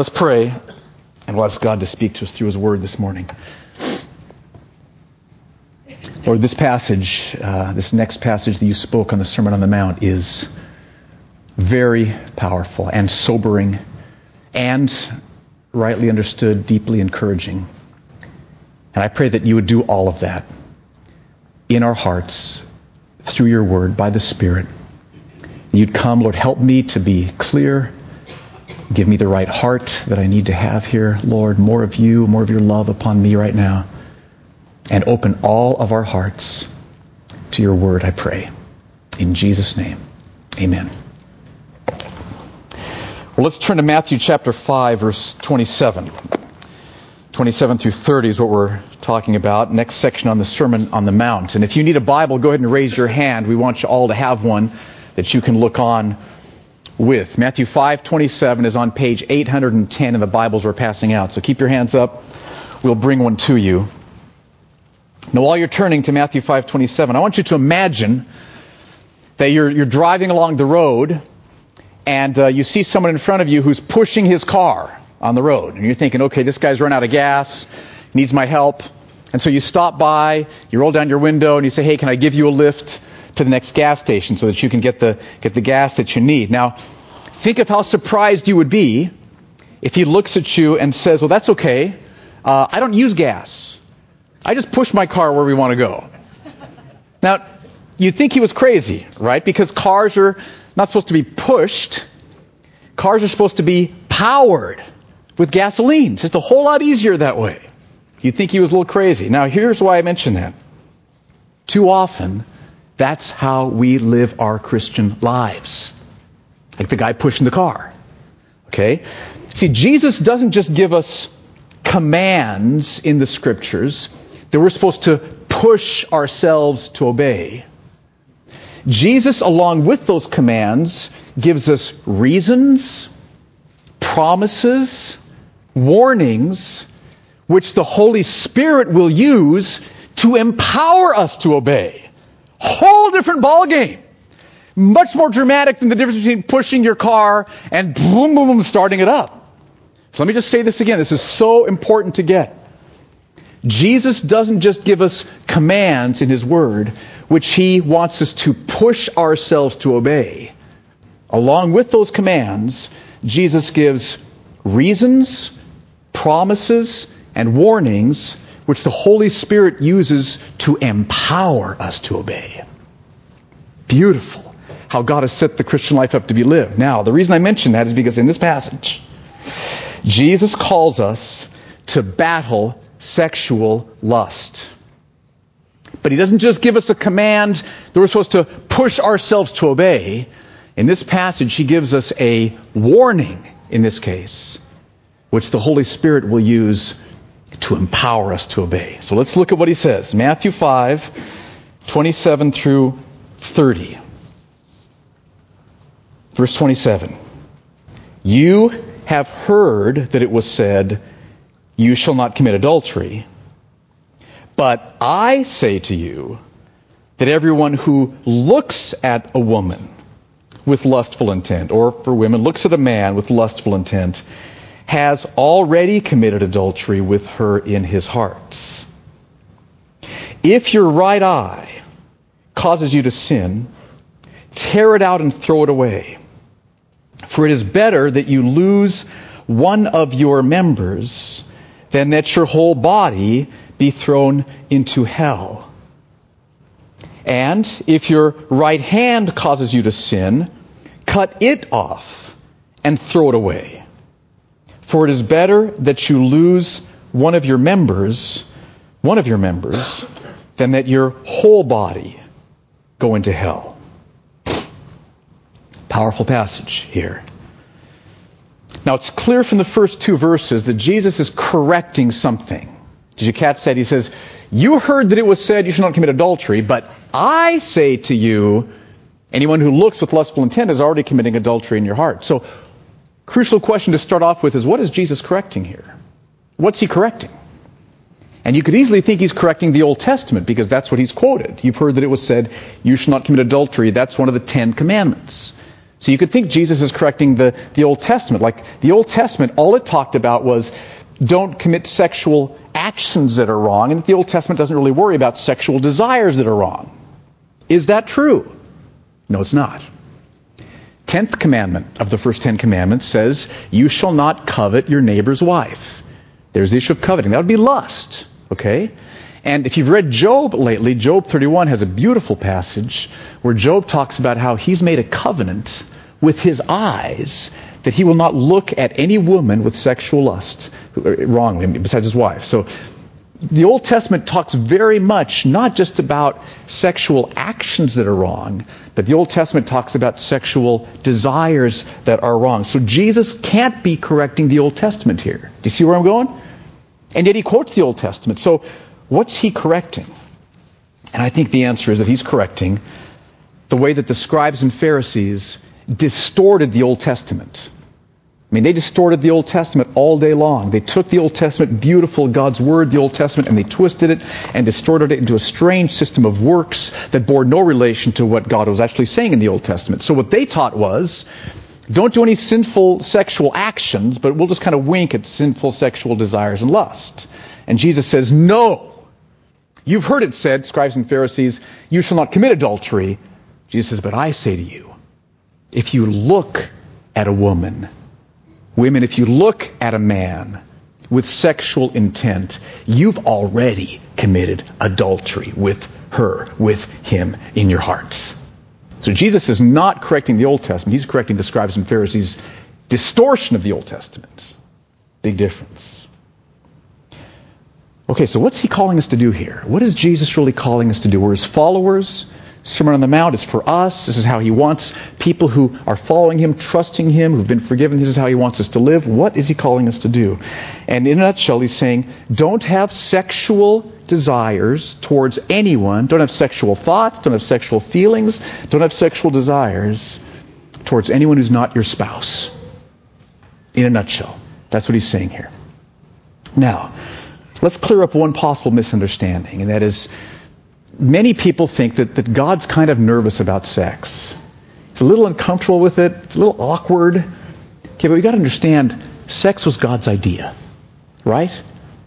let's pray and we'll ask God to speak to us through His Word this morning. Lord, this passage, uh, this next passage that you spoke on the Sermon on the Mount is very powerful and sobering and, rightly understood, deeply encouraging. And I pray that you would do all of that in our hearts through your word by the Spirit. You'd come, Lord, help me to be clear. Give me the right heart that I need to have here, Lord. More of you, more of your love upon me right now. And open all of our hearts to your word, I pray. In Jesus' name, amen. Well, let's turn to Matthew chapter 5, verse 27. 27 through 30 is what we're talking about. Next section on the Sermon on the Mount. And if you need a Bible, go ahead and raise your hand. We want you all to have one that you can look on with. Matthew 5:27 is on page 810 in the Bibles we're passing out. So keep your hands up. We'll bring one to you. Now, while you're turning to Matthew 5:27, I want you to imagine that you're, you're driving along the road and uh, you see someone in front of you who's pushing his car on the road. And you're thinking, okay, this guy's run out of gas, needs my help. And so you stop by, you roll down your window, and you say, hey, can I give you a lift to the next gas station so that you can get the, get the gas that you need? Now, think of how surprised you would be if he looks at you and says, well, that's okay. Uh, I don't use gas. I just push my car where we want to go. Now, you'd think he was crazy, right? Because cars are not supposed to be pushed. Cars are supposed to be powered with gasoline. It's just a whole lot easier that way. You'd think he was a little crazy. Now, here's why I mention that. Too often, that's how we live our Christian lives. Like the guy pushing the car. Okay? See, Jesus doesn't just give us commands in the scriptures that we're supposed to push ourselves to obey. Jesus, along with those commands, gives us reasons, promises, warnings which the Holy Spirit will use to empower us to obey. Whole different ballgame. Much more dramatic than the difference between pushing your car and boom, boom, boom, starting it up. So let me just say this again. This is so important to get. Jesus doesn't just give us commands in His Word, which He wants us to push ourselves to obey. Along with those commands, Jesus gives reasons, promises, and warnings which the Holy Spirit uses to empower us to obey. Beautiful how God has set the Christian life up to be lived. Now, the reason I mention that is because in this passage, Jesus calls us to battle sexual lust. But he doesn't just give us a command that we're supposed to push ourselves to obey. In this passage, he gives us a warning in this case, which the Holy Spirit will use to empower us to obey. So let's look at what he says. Matthew 5, 27 through 30. Verse 27. You have heard that it was said, You shall not commit adultery. But I say to you that everyone who looks at a woman with lustful intent, or for women, looks at a man with lustful intent, has already committed adultery with her in his heart. If your right eye causes you to sin, tear it out and throw it away. For it is better that you lose one of your members than that your whole body be thrown into hell. And if your right hand causes you to sin, cut it off and throw it away. For it is better that you lose one of your members, one of your members, than that your whole body go into hell. Powerful passage here. Now it's clear from the first two verses that Jesus is correcting something. Did you catch that? He says, You heard that it was said you should not commit adultery, but I say to you, anyone who looks with lustful intent is already committing adultery in your heart. So, crucial question to start off with is what is Jesus correcting here? What's he correcting? And you could easily think he's correcting the Old Testament because that's what he's quoted. You've heard that it was said, You shall not commit adultery. That's one of the Ten Commandments. So you could think Jesus is correcting the, the Old Testament. Like the Old Testament, all it talked about was don't commit sexual actions that are wrong, and the Old Testament doesn't really worry about sexual desires that are wrong. Is that true? No, it's not. Tenth commandment of the first Ten Commandments says, You shall not covet your neighbor's wife. There's the issue of coveting. That would be lust. Okay? And if you've read Job lately, Job 31 has a beautiful passage where Job talks about how he's made a covenant with his eyes that he will not look at any woman with sexual lust wrongly besides his wife. So the Old Testament talks very much not just about sexual actions that are wrong, but the Old Testament talks about sexual desires that are wrong. So Jesus can't be correcting the Old Testament here. Do you see where I'm going? And yet he quotes the Old Testament. So what's he correcting? And I think the answer is that he's correcting the way that the scribes and Pharisees distorted the Old Testament. I mean, they distorted the Old Testament all day long. They took the Old Testament, beautiful God's Word, the Old Testament, and they twisted it and distorted it into a strange system of works that bore no relation to what God was actually saying in the Old Testament. So what they taught was, don't do any sinful sexual actions, but we'll just kind of wink at sinful sexual desires and lust. And Jesus says, no. You've heard it said, scribes and Pharisees, you shall not commit adultery. Jesus says, but I say to you, if you look at a woman, Women, if you look at a man with sexual intent, you've already committed adultery with her, with him in your heart. So Jesus is not correcting the Old Testament. He's correcting the scribes and Pharisees' distortion of the Old Testament. Big difference. Okay, so what's he calling us to do here? What is Jesus really calling us to do? We're his followers. Sermon on the Mount is for us. This is how he wants people who are following him, trusting him, who've been forgiven. This is how he wants us to live. What is he calling us to do? And in a nutshell, he's saying, don't have sexual desires towards anyone. Don't have sexual thoughts. Don't have sexual feelings. Don't have sexual desires towards anyone who's not your spouse. In a nutshell. That's what he's saying here. Now, let's clear up one possible misunderstanding, and that is many people think that, that God's kind of nervous about sex. He's a little uncomfortable with it. It's a little awkward. Okay, but we've got to understand, sex was God's idea, right?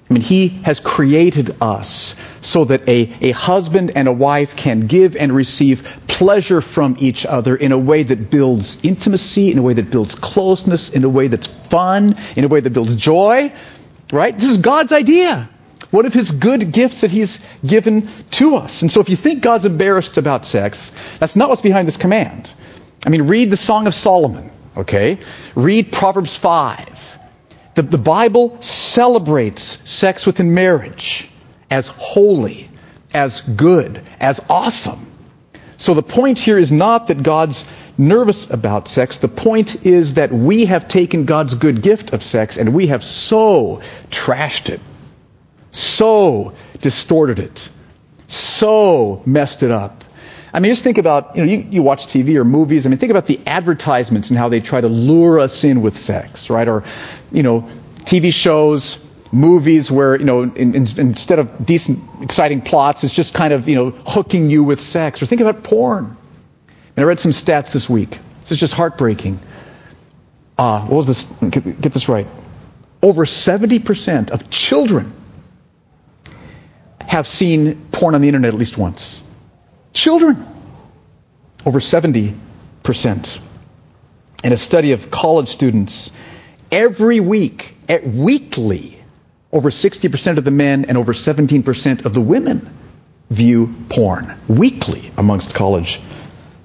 I mean, He has created us so that a, a husband and a wife can give and receive pleasure from each other in a way that builds intimacy, in a way that builds closeness, in a way that's fun, in a way that builds joy, right? This is God's idea. One of his good gifts that he's given to us. And so if you think God's embarrassed about sex, that's not what's behind this command. I mean, read the Song of Solomon, okay? Read Proverbs 5. The, the Bible celebrates sex within marriage as holy, as good, as awesome. So the point here is not that God's nervous about sex. The point is that we have taken God's good gift of sex and we have so trashed it so distorted it, so messed it up. I mean, just think about, you know, you, you, watch TV or movies. I mean, think about the advertisements and how they try to lure us in with sex, right? Or, you know, TV shows, movies where, you know, in, in, instead of decent, exciting plots, it's just kind of, you know, hooking you with sex. Or think about porn. And I read some stats this week. This is just heartbreaking. Uh, what was this? Get, get this right. Over 70% of children have seen porn on the internet at least once. Children, over 70%. In a study of college students, every week, at weekly, over 60% of the men and over 17% of the women view porn weekly amongst college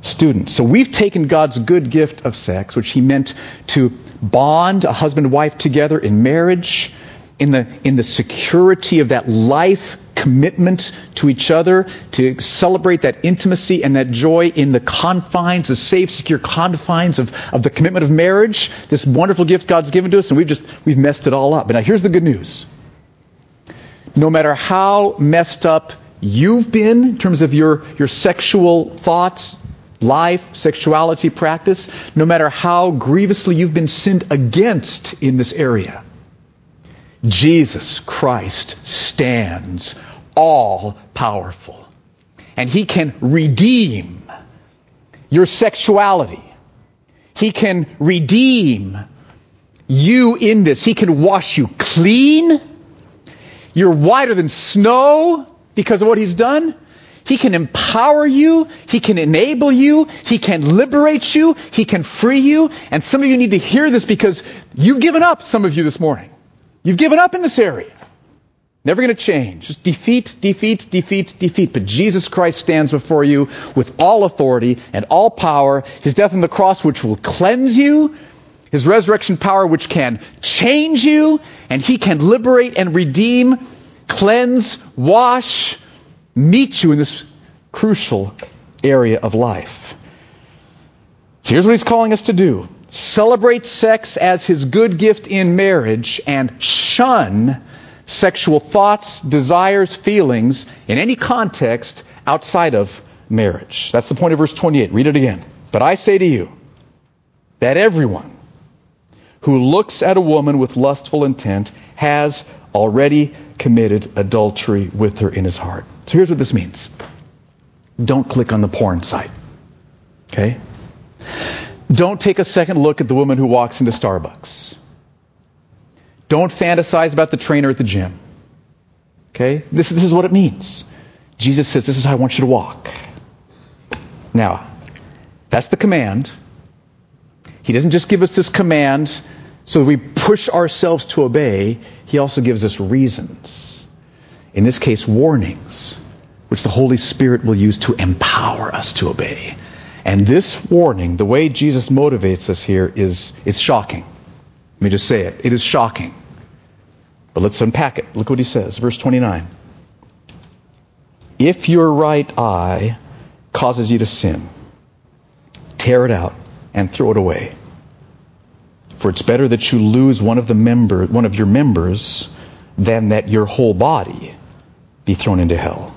students. So we've taken God's good gift of sex, which He meant to bond a husband and wife together in marriage, in the, in the security of that life commitment to each other, to celebrate that intimacy and that joy in the confines, the safe, secure confines of, of the commitment of marriage, this wonderful gift God's given to us, and we've just, we've messed it all up. But now here's the good news. No matter how messed up you've been in terms of your, your sexual thoughts, life, sexuality, practice, no matter how grievously you've been sinned against in this area, Jesus Christ stands all powerful. And he can redeem your sexuality, He can redeem you in this. He can wash you clean. You're whiter than snow because of what He's done. He can empower you. He can enable you. He can liberate you. He can free you. And some of you need to hear this because you've given up, some of you this morning. You've given up in this area. Never going to change. Just defeat, defeat, defeat, defeat. But Jesus Christ stands before you with all authority and all power. His death on the cross, which will cleanse you. His resurrection power, which can change you. And He can liberate and redeem, cleanse, wash, meet you in this crucial area of life. So here's what He's calling us to do celebrate sex as His good gift in marriage and shun sexual thoughts, desires, feelings in any context outside of marriage. That's the point of verse 28. Read it again. But I say to you that everyone who looks at a woman with lustful intent has already committed adultery with her in his heart. So here's what this means. Don't click on the porn site. Okay? Don't take a second look at the woman who walks into Starbucks. Don't fantasize about the trainer at the gym. Okay? This, this is what it means. Jesus says, This is how I want you to walk. Now, that's the command. He doesn't just give us this command so that we push ourselves to obey, He also gives us reasons. In this case, warnings, which the Holy Spirit will use to empower us to obey. And this warning, the way Jesus motivates us here, is it's shocking. Let me just say it. It is shocking. But let's unpack it. Look what he says. Verse 29. If your right eye causes you to sin, tear it out and throw it away. For it's better that you lose one of the member, one of your members than that your whole body be thrown into hell.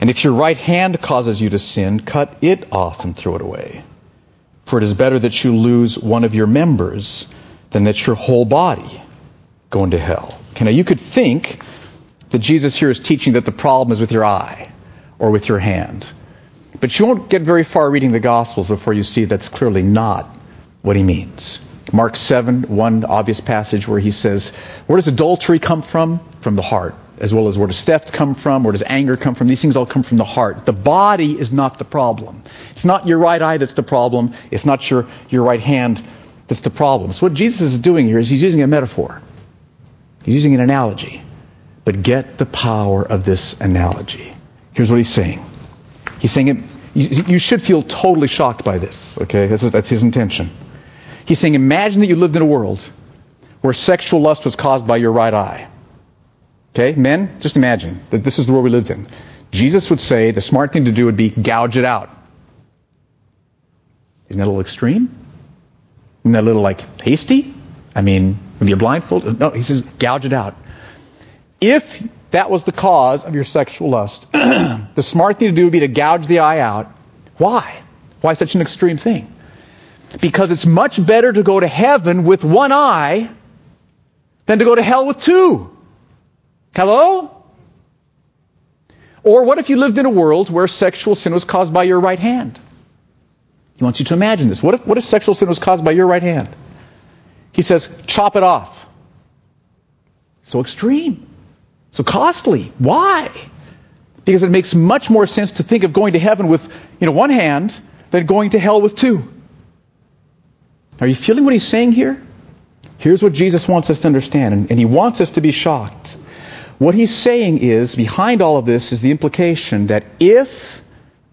And if your right hand causes you to sin, cut it off and throw it away. For it is better that you lose one of your members than that your whole body go into hell. Okay, now you could think that Jesus here is teaching that the problem is with your eye or with your hand. But you won't get very far reading the Gospels before you see that's clearly not what he means. Mark 7, one obvious passage where he says, Where does adultery come from? From the heart. As well as where does theft come from? Where does anger come from? These things all come from the heart. The body is not the problem. It's not your right eye that's the problem. It's not your, your right hand that's the problem. So what Jesus is doing here is he's using a metaphor. He's using an analogy. But get the power of this analogy. Here's what he's saying. He's saying it, you should feel totally shocked by this, okay? That's, that's his intention. He's saying, imagine that you lived in a world where sexual lust was caused by your right eye. Okay, men, just imagine that this is the world we lived in. Jesus would say the smart thing to do would be gouge it out. Isn't that a little extreme? Isn't that a little like hasty? I mean, would be a blindfold? No, he says gouge it out. If that was the cause of your sexual lust, the smart thing to do would be to gouge the eye out. Why? Why such an extreme thing? Because it's much better to go to heaven with one eye than to go to hell with two. Hello? Or what if you lived in a world where sexual sin was caused by your right hand? He wants you to imagine this. What if, what if sexual sin was caused by your right hand? He says, chop it off. So extreme. So costly. Why? Because it makes much more sense to think of going to heaven with, you know, one hand than going to hell with two. Are you feeling what he's saying here? Here's what Jesus wants us to understand, and, and he wants us to be shocked. What he's saying is, behind all of this is the implication that if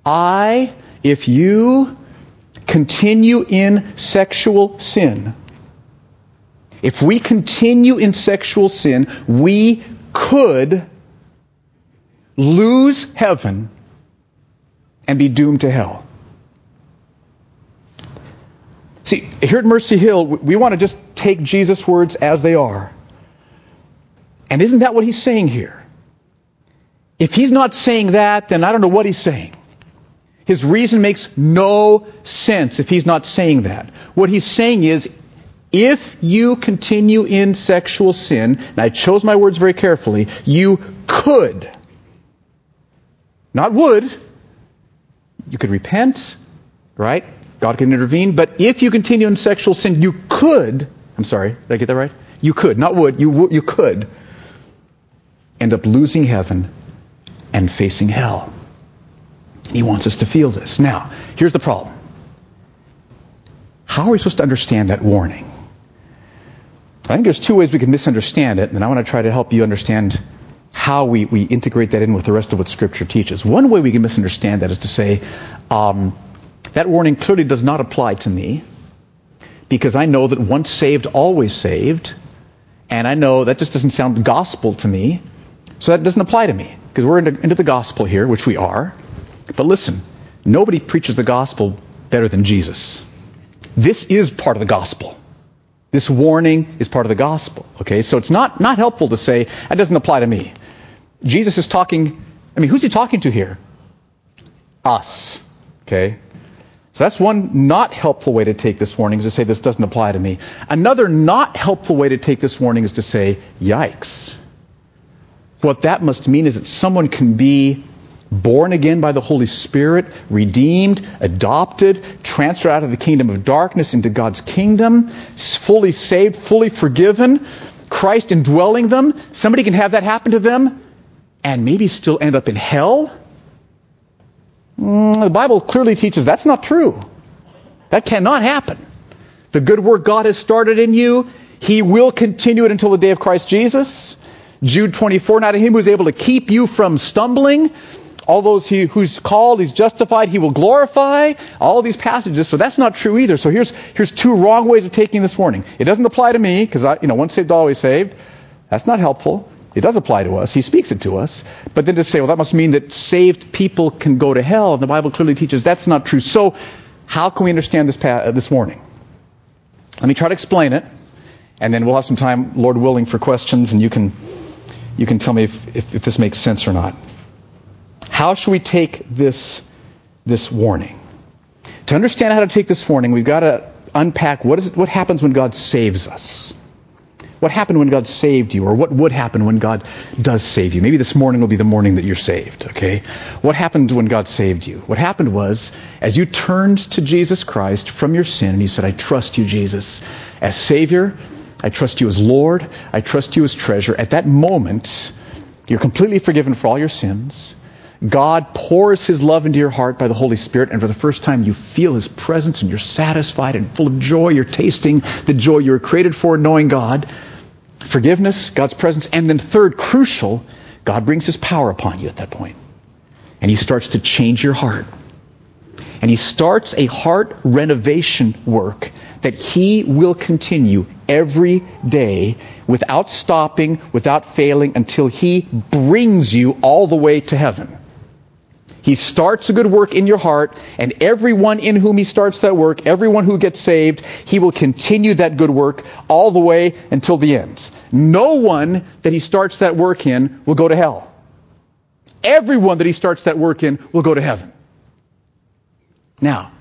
I, if you continue in sexual sin, if we continue in sexual sin, we could lose heaven and be doomed to hell. See, here at Mercy Hill, we want to just take Jesus' words as they are. And isn't that what he's saying here? If he's not saying that, then I don't know what he's saying. His reason makes no sense if he's not saying that. What he's saying is, if you continue in sexual sin, and I chose my words very carefully, you could, not would, you could repent, right? God can intervene. But if you continue in sexual sin, you could, I'm sorry, did I get that right? You could, not would, you, you could end up losing heaven and facing hell. He wants us to feel this. Now, here's the problem. How are we supposed to understand that warning? I think there's two ways we can misunderstand it, and I want to try to help you understand how we, we integrate that in with the rest of what Scripture teaches. One way we can misunderstand that is to say, um, that warning clearly does not apply to me because I know that once saved, always saved, and I know that just doesn't sound gospel to me, so that doesn't apply to me because we're into, into the gospel here, which we are. But listen, nobody preaches the gospel better than Jesus. This is part of the gospel. This warning is part of the gospel. Okay, so it's not, not helpful to say, that doesn't apply to me. Jesus is talking, I mean, who's he talking to here? Us. Okay? So that's one not helpful way to take this warning is to say this doesn't apply to me. Another not helpful way to take this warning is to say, yikes. What that must mean is that someone can be born again by the Holy Spirit, redeemed, adopted, transferred out of the kingdom of darkness into God's kingdom, fully saved, fully forgiven, Christ indwelling them. Somebody can have that happen to them and maybe still end up in hell. Mm, the Bible clearly teaches that's not true. That cannot happen. The good work God has started in you, He will continue it until the day of Christ Jesus. Jude 24, now to him who is able to keep you from stumbling all those he, who's called, he's justified, he will glorify. All these passages. So that's not true either. So here's, here's two wrong ways of taking this warning. It doesn't apply to me, because I, you know, once saved, always saved. That's not helpful. It does apply to us. He speaks it to us. But then to say, well, that must mean that saved people can go to hell. And the Bible clearly teaches that's not true. So how can we understand this, pa- uh, this morning? Let me try to explain it. And then we'll have some time, Lord willing, for questions, and you can, you can tell me if, if, if this makes sense or not. How should we take this, this warning? To understand how to take this warning, we've got to unpack what, is what happens when God saves us. What happened when God saved you, or what would happen when God does save you? Maybe this morning will be the morning that you're saved, okay? What happened when God saved you? What happened was, as you turned to Jesus Christ from your sin, and you said, I trust you, Jesus, as Savior, I trust you as Lord, I trust you as treasure. At that moment, you're completely forgiven for all your sins. God pours His love into your heart by the Holy Spirit, and for the first time you feel His presence and you're satisfied and full of joy. You're tasting the joy you were created for, knowing God. Forgiveness, God's presence, and then third, crucial, God brings His power upon you at that point. And He starts to change your heart. And He starts a heart renovation work that He will continue every day without stopping, without failing, until He brings you all the way to heaven. He starts a good work in your heart, and everyone in whom He starts that work, everyone who gets saved, He will continue that good work all the way until the end. No one that He starts that work in will go to hell. Everyone that He starts that work in will go to heaven. Now,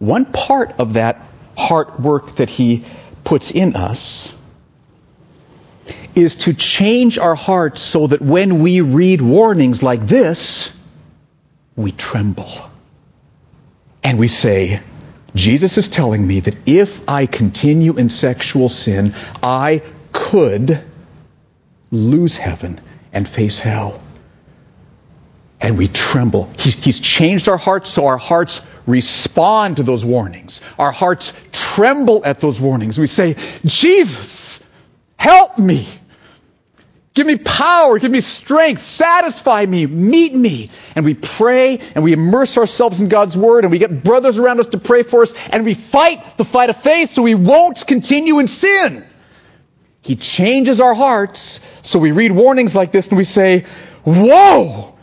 one part of that heart work that He puts in us is to change our hearts so that when we read warnings like this, we tremble. And we say, Jesus is telling me that if I continue in sexual sin, I could lose heaven and face hell. And we tremble. He's changed our hearts so our hearts respond to those warnings. Our hearts tremble at those warnings. We say, Jesus, help me. Give me power. Give me strength. Satisfy me. Meet me. And we pray and we immerse ourselves in God's Word and we get brothers around us to pray for us and we fight the fight of faith so we won't continue in sin. He changes our hearts so we read warnings like this and we say, Whoa!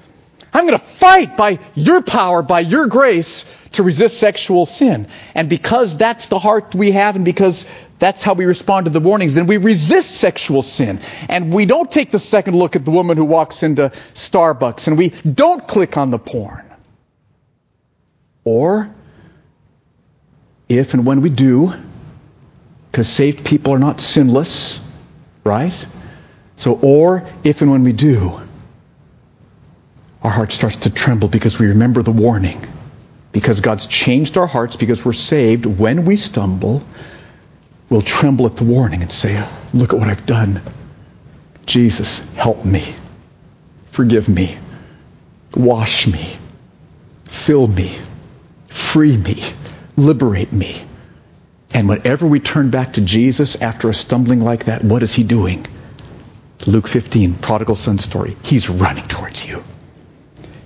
I'm going to fight by your power, by your grace to resist sexual sin. And because that's the heart we have and because that's how we respond to the warnings. Then we resist sexual sin. And we don't take the second look at the woman who walks into Starbucks and we don't click on the porn. Or, if and when we do, because saved people are not sinless, right? So, or if and when we do, our heart starts to tremble because we remember the warning because God's changed our hearts, because we're saved, when we stumble, we'll tremble at the warning and say, Look at what I've done. Jesus, help me. Forgive me. Wash me. Fill me. Free me. Liberate me. And whenever we turn back to Jesus after a stumbling like that, what is he doing? Luke 15, prodigal son story. He's running towards you.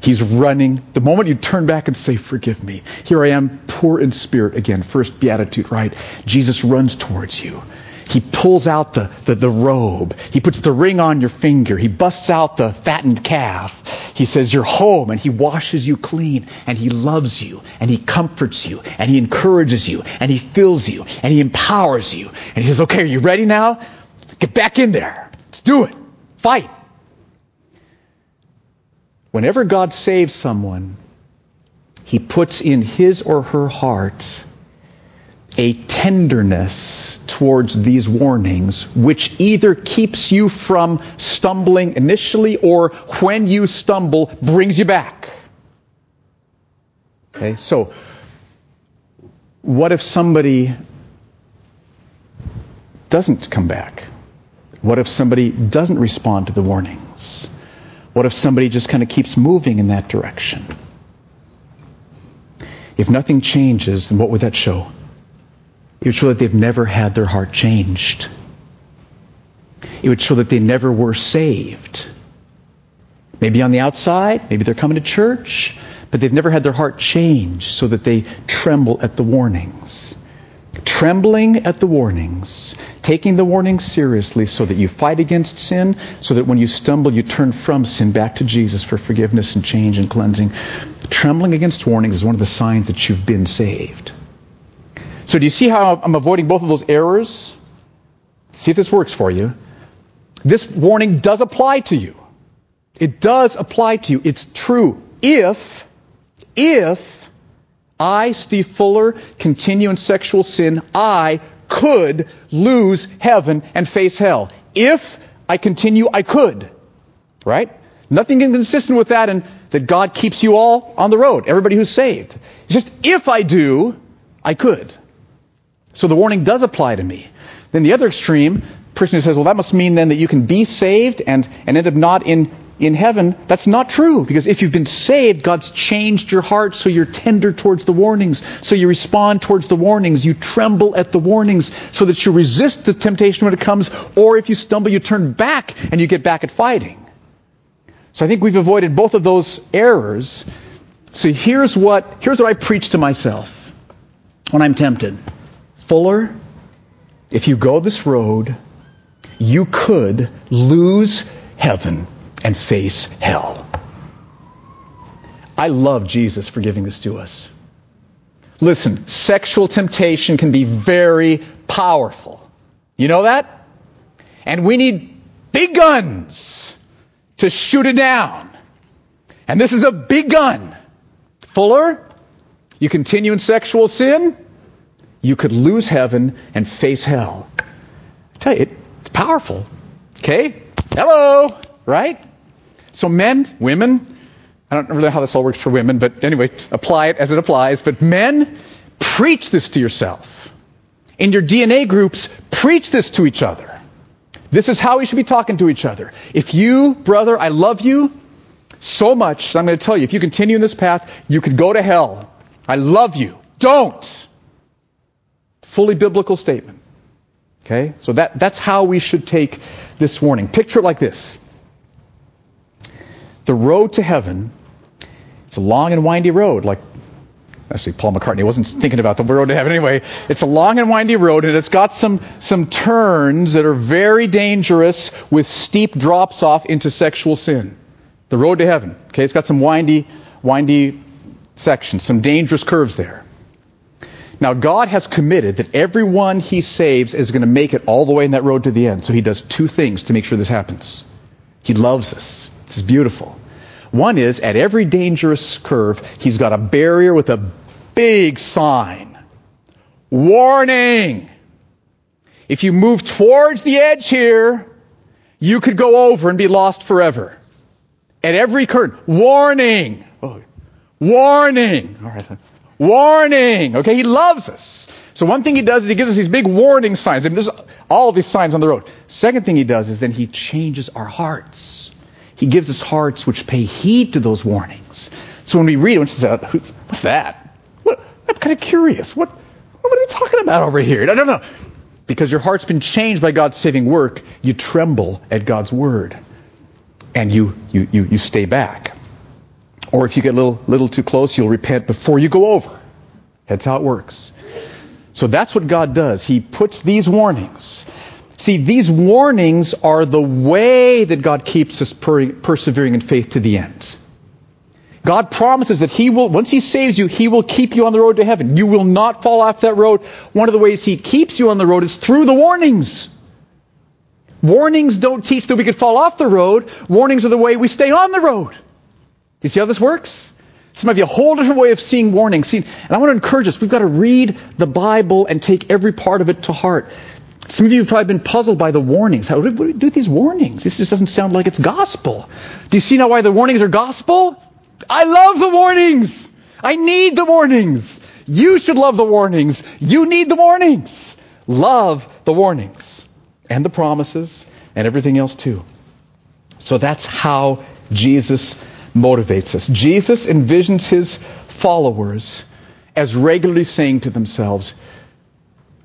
He's running. The moment you turn back and say, Forgive me, here I am, poor in spirit. Again, first beatitude, right? Jesus runs towards you. He pulls out the, the, the, robe. He puts the ring on your finger. He busts out the fattened calf. He says, You're home. And he washes you clean. And he loves you. And he comforts you. And he encourages you. And he fills you. And he empowers you. And he says, Okay, are you ready now? Get back in there. Let's do it. Fight. Whenever God saves someone, he puts in his or her heart a tenderness towards these warnings, which either keeps you from stumbling initially or when you stumble, brings you back. Okay, so what if somebody doesn't come back? What if somebody doesn't respond to the warnings? What if somebody just kind of keeps moving in that direction? If nothing changes, then what would that show? It would show that they've never had their heart changed. It would show that they never were saved. Maybe on the outside, maybe they're coming to church, but they've never had their heart changed so that they tremble at the warnings. Trembling at the warnings taking the warning seriously so that you fight against sin, so that when you stumble, you turn from sin back to Jesus for forgiveness and change and cleansing. Trembling against warnings is one of the signs that you've been saved. So do you see how I'm avoiding both of those errors? See if this works for you. This warning does apply to you. It does apply to you. It's true. If, if I, Steve Fuller, continue in sexual sin, I could lose heaven and face hell. If I continue, I could. Right? Nothing inconsistent with that and that God keeps you all on the road, everybody who's saved. It's just if I do, I could. So the warning does apply to me. Then the other extreme, person who says, well, that must mean then that you can be saved and, and end up not in in heaven, that's not true. Because if you've been saved, God's changed your heart so you're tender towards the warnings. So you respond towards the warnings. You tremble at the warnings so that you resist the temptation when it comes. Or if you stumble, you turn back and you get back at fighting. So I think we've avoided both of those errors. So here's what, here's what I preach to myself when I'm tempted. Fuller, if you go this road, you could lose heaven and face hell. I love Jesus for giving this to us. Listen, sexual temptation can be very powerful. You know that? And we need big guns to shoot it down. And this is a big gun. Fuller, you continue in sexual sin, you could lose heaven and face hell. I tell you, it's powerful. Okay? Hello, right? So men, women, I don't really know how this all works for women, but anyway, apply it as it applies. But men, preach this to yourself. In your DNA groups, preach this to each other. This is how we should be talking to each other. If you, brother, I love you so much, I'm going to tell you, if you continue in this path, you could go to hell. I love you. Don't. Fully biblical statement. Okay? So that, that's how we should take this warning. Picture it like this the road to heaven, it's a long and windy road, like actually Paul McCartney wasn't thinking about the road to heaven anyway. It's a long and windy road and it's got some, some turns that are very dangerous with steep drops off into sexual sin. The road to heaven. Okay, it's got some windy, windy sections, some dangerous curves there. Now God has committed that everyone he saves is going to make it all the way in that road to the end. So he does two things to make sure this happens. He loves us. Is beautiful. One is at every dangerous curve, he's got a barrier with a big sign. Warning! If you move towards the edge here, you could go over and be lost forever. At every curve, warning! Oh, warning! All right. Warning! Okay, he loves us. So one thing he does is he gives us these big warning signs. And there's all these signs on the road. Second thing he does is then he changes our hearts. He gives us hearts which pay heed to those warnings. So when we read it, say, what's that? What? I'm kind of curious. What, what are you talking about over here? No, no, no. Because your heart's been changed by God's saving work, you tremble at God's word. And you, you, you, you stay back. Or if you get a little, little too close, you'll repent before you go over. That's how it works. So that's what God does. He puts these warnings. See, these warnings are the way that God keeps us per- persevering in faith to the end. God promises that He will, once He saves you, He will keep you on the road to heaven. You will not fall off that road. One of the ways He keeps you on the road is through the warnings. Warnings don't teach that we could fall off the road. Warnings are the way we stay on the road. You see how this works? Some of you a whole different way of seeing warnings. See, and I want to encourage us. We've got to read the Bible and take every part of it to heart. Some of you have probably been puzzled by the warnings. How do we do these warnings? This just doesn't sound like it's gospel. Do you see now why the warnings are gospel? I love the warnings. I need the warnings. You should love the warnings. You need the warnings. Love the warnings and the promises and everything else too. So that's how Jesus motivates us. Jesus envisions his followers as regularly saying to themselves,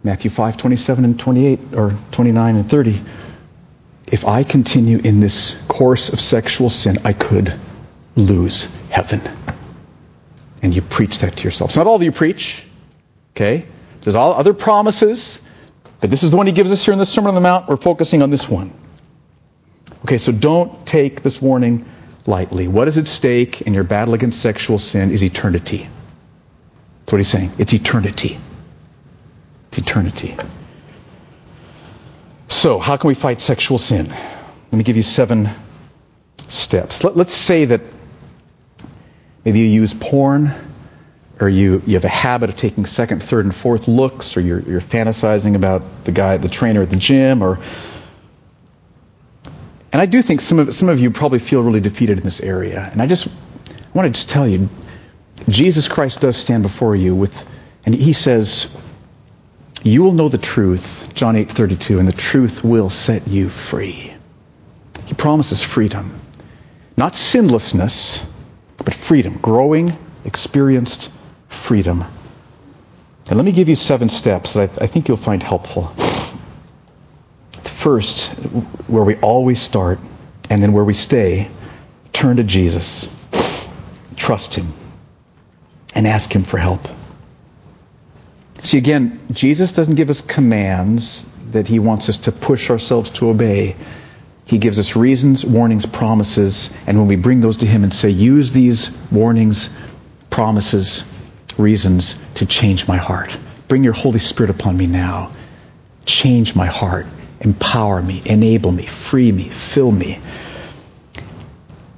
Matthew 5, 27 and 28, or 29 and 30, if I continue in this course of sexual sin, I could lose heaven. And you preach that to yourself. It's not all that you preach, okay? There's all other promises, but this is the one he gives us here in the Sermon on the Mount. We're focusing on this one. Okay, so don't take this warning lightly. What is at stake in your battle against sexual sin is eternity. That's what he's saying. It's eternity. It's eternity. So, how can we fight sexual sin? Let me give you seven steps. Let, us say that maybe you use porn, or you, you have a habit of taking second, third, and fourth looks, or you're, you're fantasizing about the guy, the trainer at the gym, or and I do think some of, some of you probably feel really defeated in this area. And I just I want to just tell you, Jesus Christ does stand before you with, and he says, you will know the truth, John 8:32, and the truth will set you free. He promises freedom. Not sinlessness, but freedom, growing, experienced freedom. And let me give you seven steps that I, I think you'll find helpful first, where we always start, and then where we stay, turn to Jesus. Trust Him. And ask Him for help. See, again, Jesus doesn't give us commands that He wants us to push ourselves to obey. He gives us reasons, warnings, promises, and when we bring those to Him and say, use these warnings, promises, reasons to change my heart. Bring your Holy Spirit upon me now. Change my heart empower me, enable me, free me, fill me.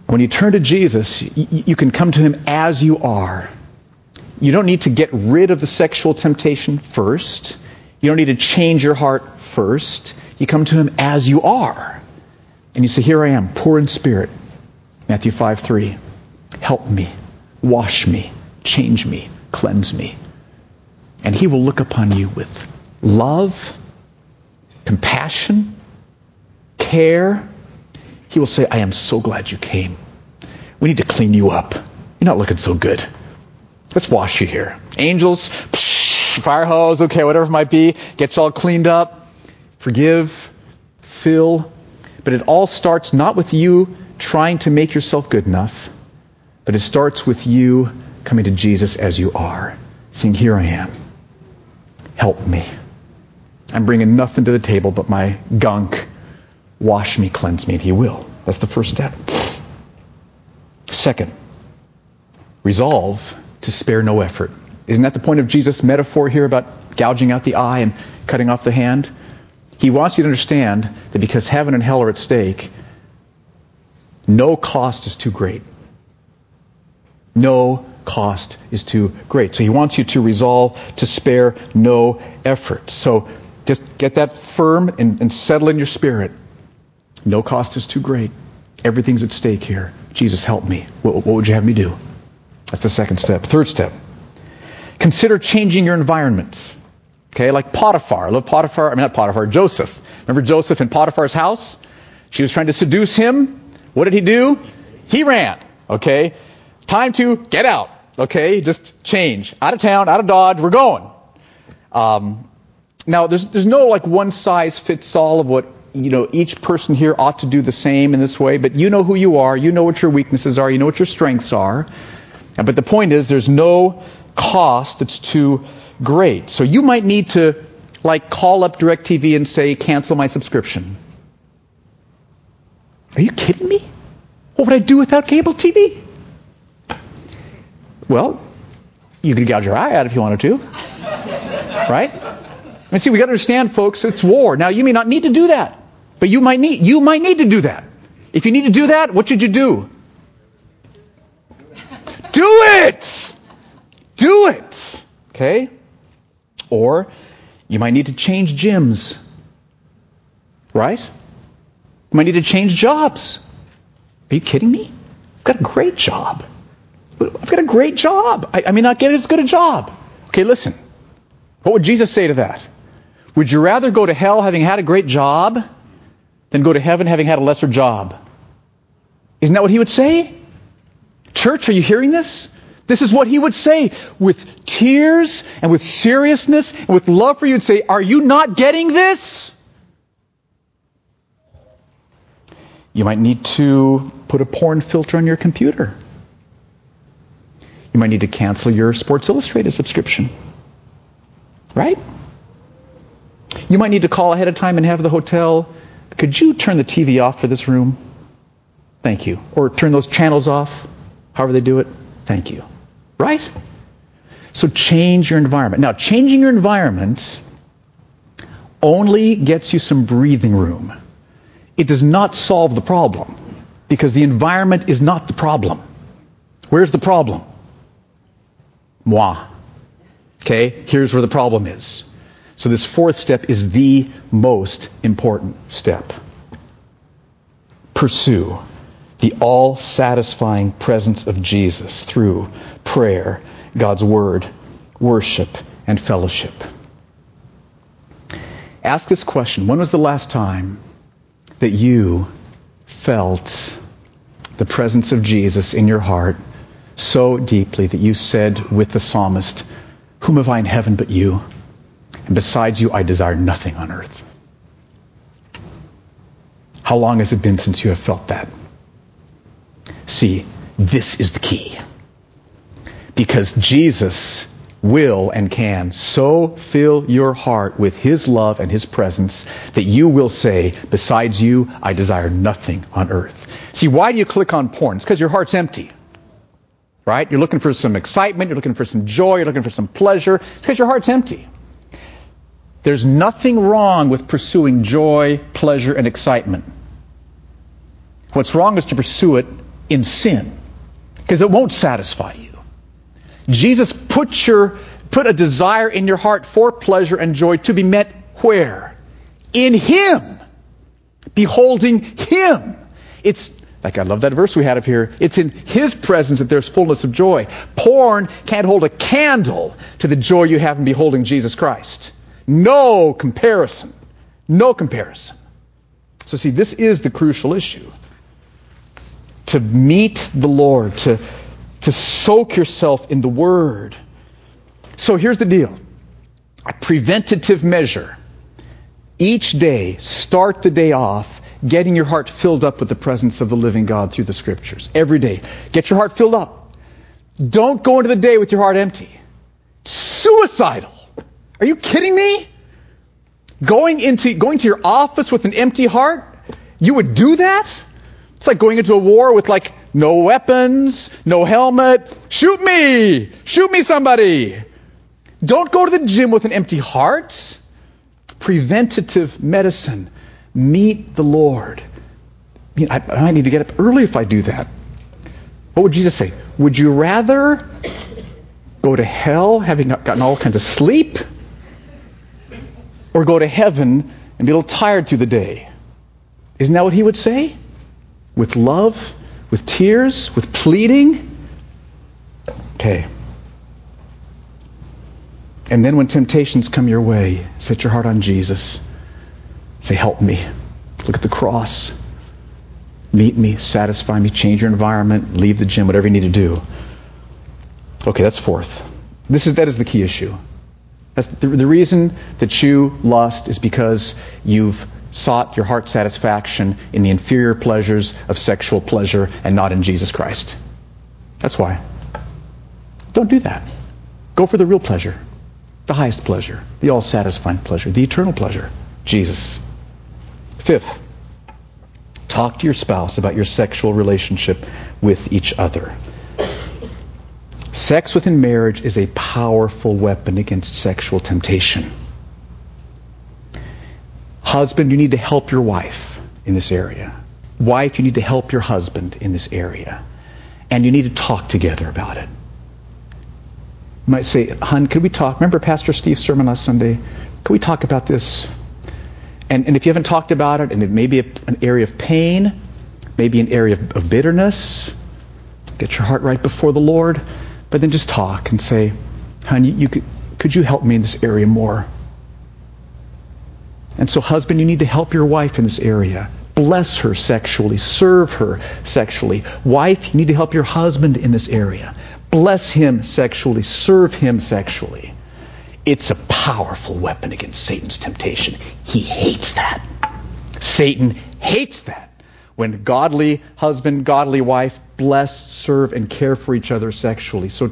When you turn to Jesus, you can come to him as you are. You don't need to get rid of the sexual temptation first. You don't need to change your heart first. You come to him as you are. And you say, Here I am, poor in spirit. Matthew 5 3. Help me, wash me, change me, cleanse me. And he will look upon you with love compassion, care, he will say, I am so glad you came. We need to clean you up. You're not looking so good. Let's wash you here. Angels, psh, fire hose, okay, whatever it might be, get you all cleaned up, forgive, fill. But it all starts not with you trying to make yourself good enough, but it starts with you coming to Jesus as you are, saying, Here I am. Help me. I'm bringing nothing to the table but my gunk. Wash me, cleanse me, and He will. That's the first step. Second, resolve to spare no effort. Isn't that the point of Jesus' metaphor here about gouging out the eye and cutting off the hand? He wants you to understand that because heaven and hell are at stake, no cost is too great. No cost is too great. So he wants you to resolve to spare no effort. So just get that firm and, and settle in your spirit. No cost is too great. Everything's at stake here. Jesus, help me. What, what would you have me do? That's the second step. Third step. consider changing your environment. Okay, like Potiphar. I love Potiphar. I mean, not Potiphar, Joseph. Remember Joseph in Potiphar's house? She was trying to seduce him. What did he do? He ran. Okay, time to get out. Okay, just change. Out of town, out of Dodge, we're going. Um, now, there's, there's no like one size fits all of what you know, each person here ought to do the same in this way, but you know who you are, you know what your weaknesses are, you know what your strengths are. But the point is, there's no cost that's too great. So you might need to, like, call up DirecTV and say, cancel my subscription. Are you kidding me? What would I do without cable TV? Well, you could gouge your eye out if you wanted to. Right? And see, we got to understand, folks, it's war. Now, you may not need to do that, but you might need you might need to do that. If you need to do that, what should you do? Do it. Do it. Okay? Or you might need to change gyms. Right? You might need to change jobs. Are you kidding me? I've got a great job. I've got a great job. I, I may not get as good a job. Okay, listen. What would Jesus say to that? Would you rather go to hell having had a great job than go to heaven having had a lesser job? Isn't that what he would say? Church, are you hearing this? This is what he would say with tears and with seriousness and with love for you and say, Are you not getting this? You might need to put a porn filter on your computer. You might need to cancel your Sports Illustrated subscription. Right? You might need to call ahead of time and have the hotel, could you turn the TV off for this room? Thank you. Or turn those channels off, however they do it. Thank you. Right? So change your environment. Now, changing your environment only gets you some breathing room. It does not solve the problem because the environment is not the problem. Where's the problem? Moi. Okay, here's where the problem is. So this fourth step is the most important step. Pursue the all satisfying presence of Jesus through prayer, God's Word, worship, and fellowship. Ask this question When was the last time that you felt the presence of Jesus in your heart so deeply that you said with the psalmist, Whom have I in heaven but you? And besides you, I desire nothing on earth. How long has it been since you have felt that? See, this is the key. Because Jesus will and can so fill your heart with His love and His presence that you will say, Besides you, I desire nothing on earth. See, why do you click on porn? It's because your heart's empty. Right? You're looking for some excitement, you're looking for some joy, you're looking for some pleasure. It's because your heart's empty. There's nothing wrong with pursuing joy, pleasure, and excitement. What's wrong is to pursue it in sin, because it won't satisfy you. Jesus put your put a desire in your heart for pleasure and joy to be met where? In Him. Beholding Him. It's like I love that verse we had up here. It's in His presence that there's fullness of joy. Porn can't hold a candle to the joy you have in beholding Jesus Christ. No comparison. No comparison. So see, this is the crucial issue. To meet the Lord, to to soak yourself in the Word. So here's the deal a preventative measure. Each day, start the day off getting your heart filled up with the presence of the living God through the Scriptures. Every day. Get your heart filled up. Don't go into the day with your heart empty. Suicidal. Are you kidding me? Going into going to your office with an empty heart? You would do that? It's like going into a war with like no weapons, no helmet. Shoot me! Shoot me, somebody! Don't go to the gym with an empty heart. Preventative medicine. Meet the Lord. I, I might need to get up early if I do that. What would Jesus say? Would you rather go to hell having gotten all kinds of sleep? Or go to heaven and be a little tired through the day? Isn't that what he would say? With love with tears, with pleading. Okay. And then when temptations come your way, set your heart on Jesus. Say, help me. Look at the cross. Meet me, satisfy me, change your environment, leave the gym, whatever you need to do. Okay, that's fourth. This is that is the key issue. That's the, the reason that you lust is because you've sought your heart satisfaction in the inferior pleasures of sexual pleasure and not in Jesus Christ. That's why. Don't do that. Go for the real pleasure, the highest pleasure, the all satisfying pleasure, the eternal pleasure, Jesus. Fifth, talk to your spouse about your sexual relationship with each other. Sex within marriage is a powerful weapon against sexual temptation. Husband, you need to help your wife in this area. Wife, you need to help your husband in this area. And you need to talk together about it. You might say, Hun, could we talk? Remember Pastor Steve's sermon last Sunday? Could we talk about this? And, and if you haven't talked about it, and it may be a, an area of pain, maybe an area of, of bitterness, get your heart right before the Lord, but then just talk and say, Hun, you, you could, could you help me in this area more? And so, husband, you need to help your wife in this area. Bless her sexually. Serve her sexually. Wife, you need to help your husband in this area. Bless him sexually. Serve him sexually. It's a powerful weapon against Satan's temptation. He hates that. Satan hates that. When godly husband, godly wife bless, serve, and care for each other sexually. So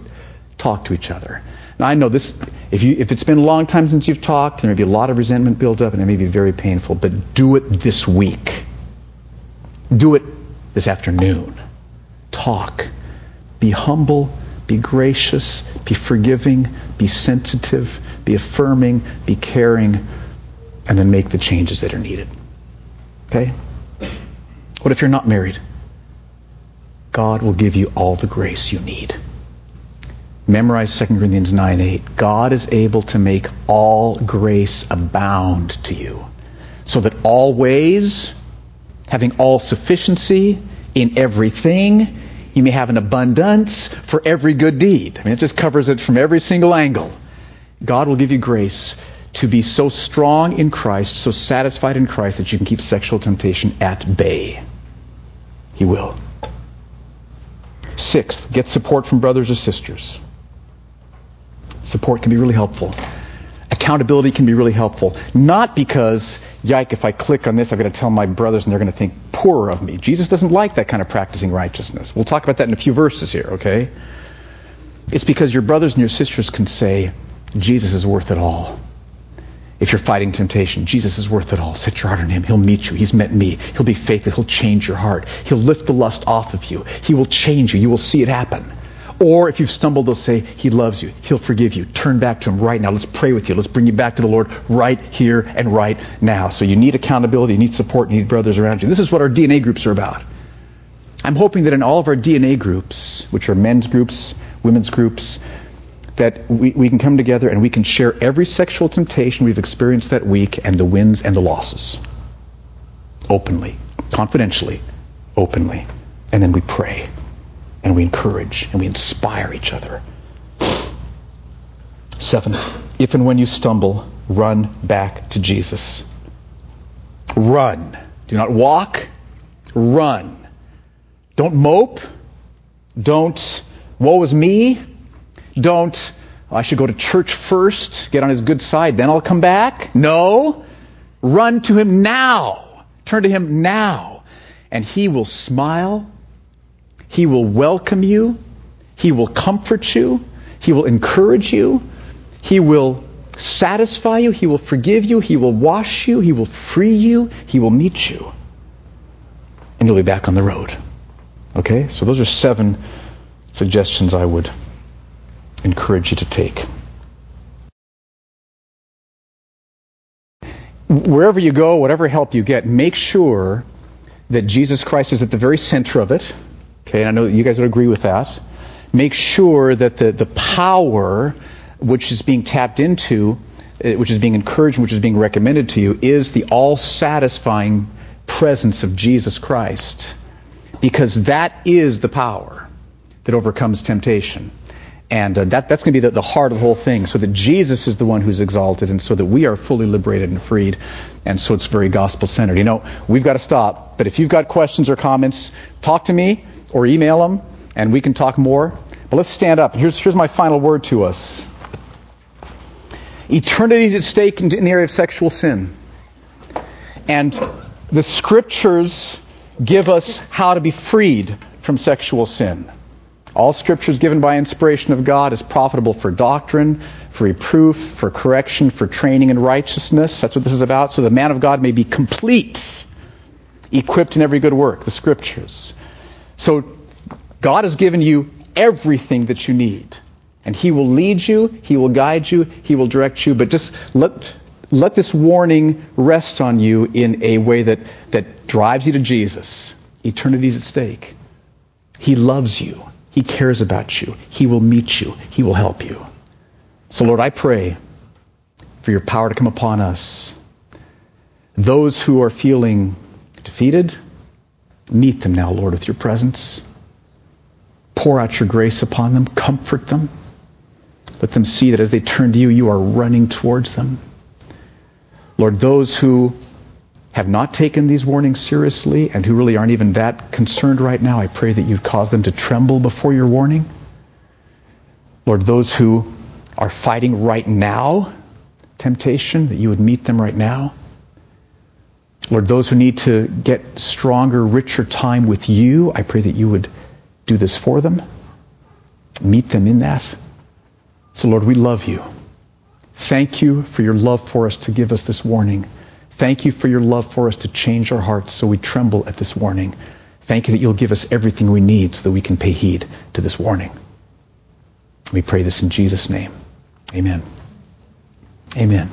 talk to each other. Now I know this if you if it's been a long time since you've talked, there may be a lot of resentment built up and it may be very painful, but do it this week. Do it this afternoon. Talk. Be humble, be gracious, be forgiving, be sensitive, be affirming, be caring, and then make the changes that are needed. Okay? What if you're not married? God will give you all the grace you need. Memorize 2 Corinthians 9 8. God is able to make all grace abound to you, so that always, having all sufficiency in everything, you may have an abundance for every good deed. I mean, it just covers it from every single angle. God will give you grace to be so strong in Christ, so satisfied in Christ that you can keep sexual temptation at bay. He will. Sixth, get support from brothers or sisters. Support can be really helpful. Accountability can be really helpful. Not because, yike, if I click on this, I'm going to tell my brothers and they're going to think poorer of me. Jesus doesn't like that kind of practicing righteousness. We'll talk about that in a few verses here, okay? It's because your brothers and your sisters can say, Jesus is worth it all. If you're fighting temptation, Jesus is worth it all. Set your heart on Him. He'll meet you. He's met me. He'll be faithful. He'll change your heart. He'll lift the lust off of you. He will change you. You will see it happen. Or if you've stumbled, they'll say, He loves you. He'll forgive you. Turn back to Him right now. Let's pray with you. Let's bring you back to the Lord right here and right now. So you need accountability, you need support, you need brothers around you. This is what our DNA groups are about. I'm hoping that in all of our DNA groups, which are men's groups, women's groups, that we, we can come together and we can share every sexual temptation we've experienced that week and the wins and the losses. Openly, confidentially, openly. And then we pray and we encourage and we inspire each other. Seven, if and when you stumble, run back to Jesus. Run. Do not walk, run. Don't mope. Don't, woe is me. Don't, oh, I should go to church first, get on his good side, then I'll come back. No. Run to him now. Turn to him now. And he will smile he will welcome you. He will comfort you. He will encourage you. He will satisfy you. He will forgive you. He will wash you. He will free you. He will meet you. And you'll be back on the road. Okay? So those are seven suggestions I would encourage you to take. Wherever you go, whatever help you get, make sure that Jesus Christ is at the very center of it Okay, and I know that you guys would agree with that. Make sure that the, the power which is being tapped into, uh, which is being encouraged, which is being recommended to you, is the all satisfying presence of Jesus Christ. Because that is the power that overcomes temptation. And uh, that, that's going to be the, the heart of the whole thing, so that Jesus is the one who's exalted, and so that we are fully liberated and freed. And so it's very gospel centered. You know, we've got to stop. But if you've got questions or comments, talk to me or email them, and we can talk more. But let's stand up. Here's, here's my final word to us Eternity is at stake in the area of sexual sin. And the scriptures give us how to be freed from sexual sin. All scripture is given by inspiration of God is profitable for doctrine, for reproof, for correction, for training in righteousness. That's what this is about. So the man of God may be complete, equipped in every good work, the scriptures. So God has given you everything that you need. And he will lead you, he will guide you, he will direct you, but just let let this warning rest on you in a way that, that drives you to Jesus. Eternity is at stake. He loves you. He cares about you. He will meet you. He will help you. So, Lord, I pray for your power to come upon us. Those who are feeling defeated, meet them now, Lord, with your presence. Pour out your grace upon them. Comfort them. Let them see that as they turn to you, you are running towards them. Lord, those who have not taken these warnings seriously and who really aren't even that concerned right now, I pray that you'd cause them to tremble before your warning. Lord, those who are fighting right now temptation, that you would meet them right now. Lord, those who need to get stronger, richer time with you, I pray that you would do this for them. Meet them in that. So, Lord, we love you. Thank you for your love for us to give us this warning. Thank you for your love for us to change our hearts so we tremble at this warning. Thank you that you'll give us everything we need so that we can pay heed to this warning. We pray this in Jesus' name. Amen. Amen.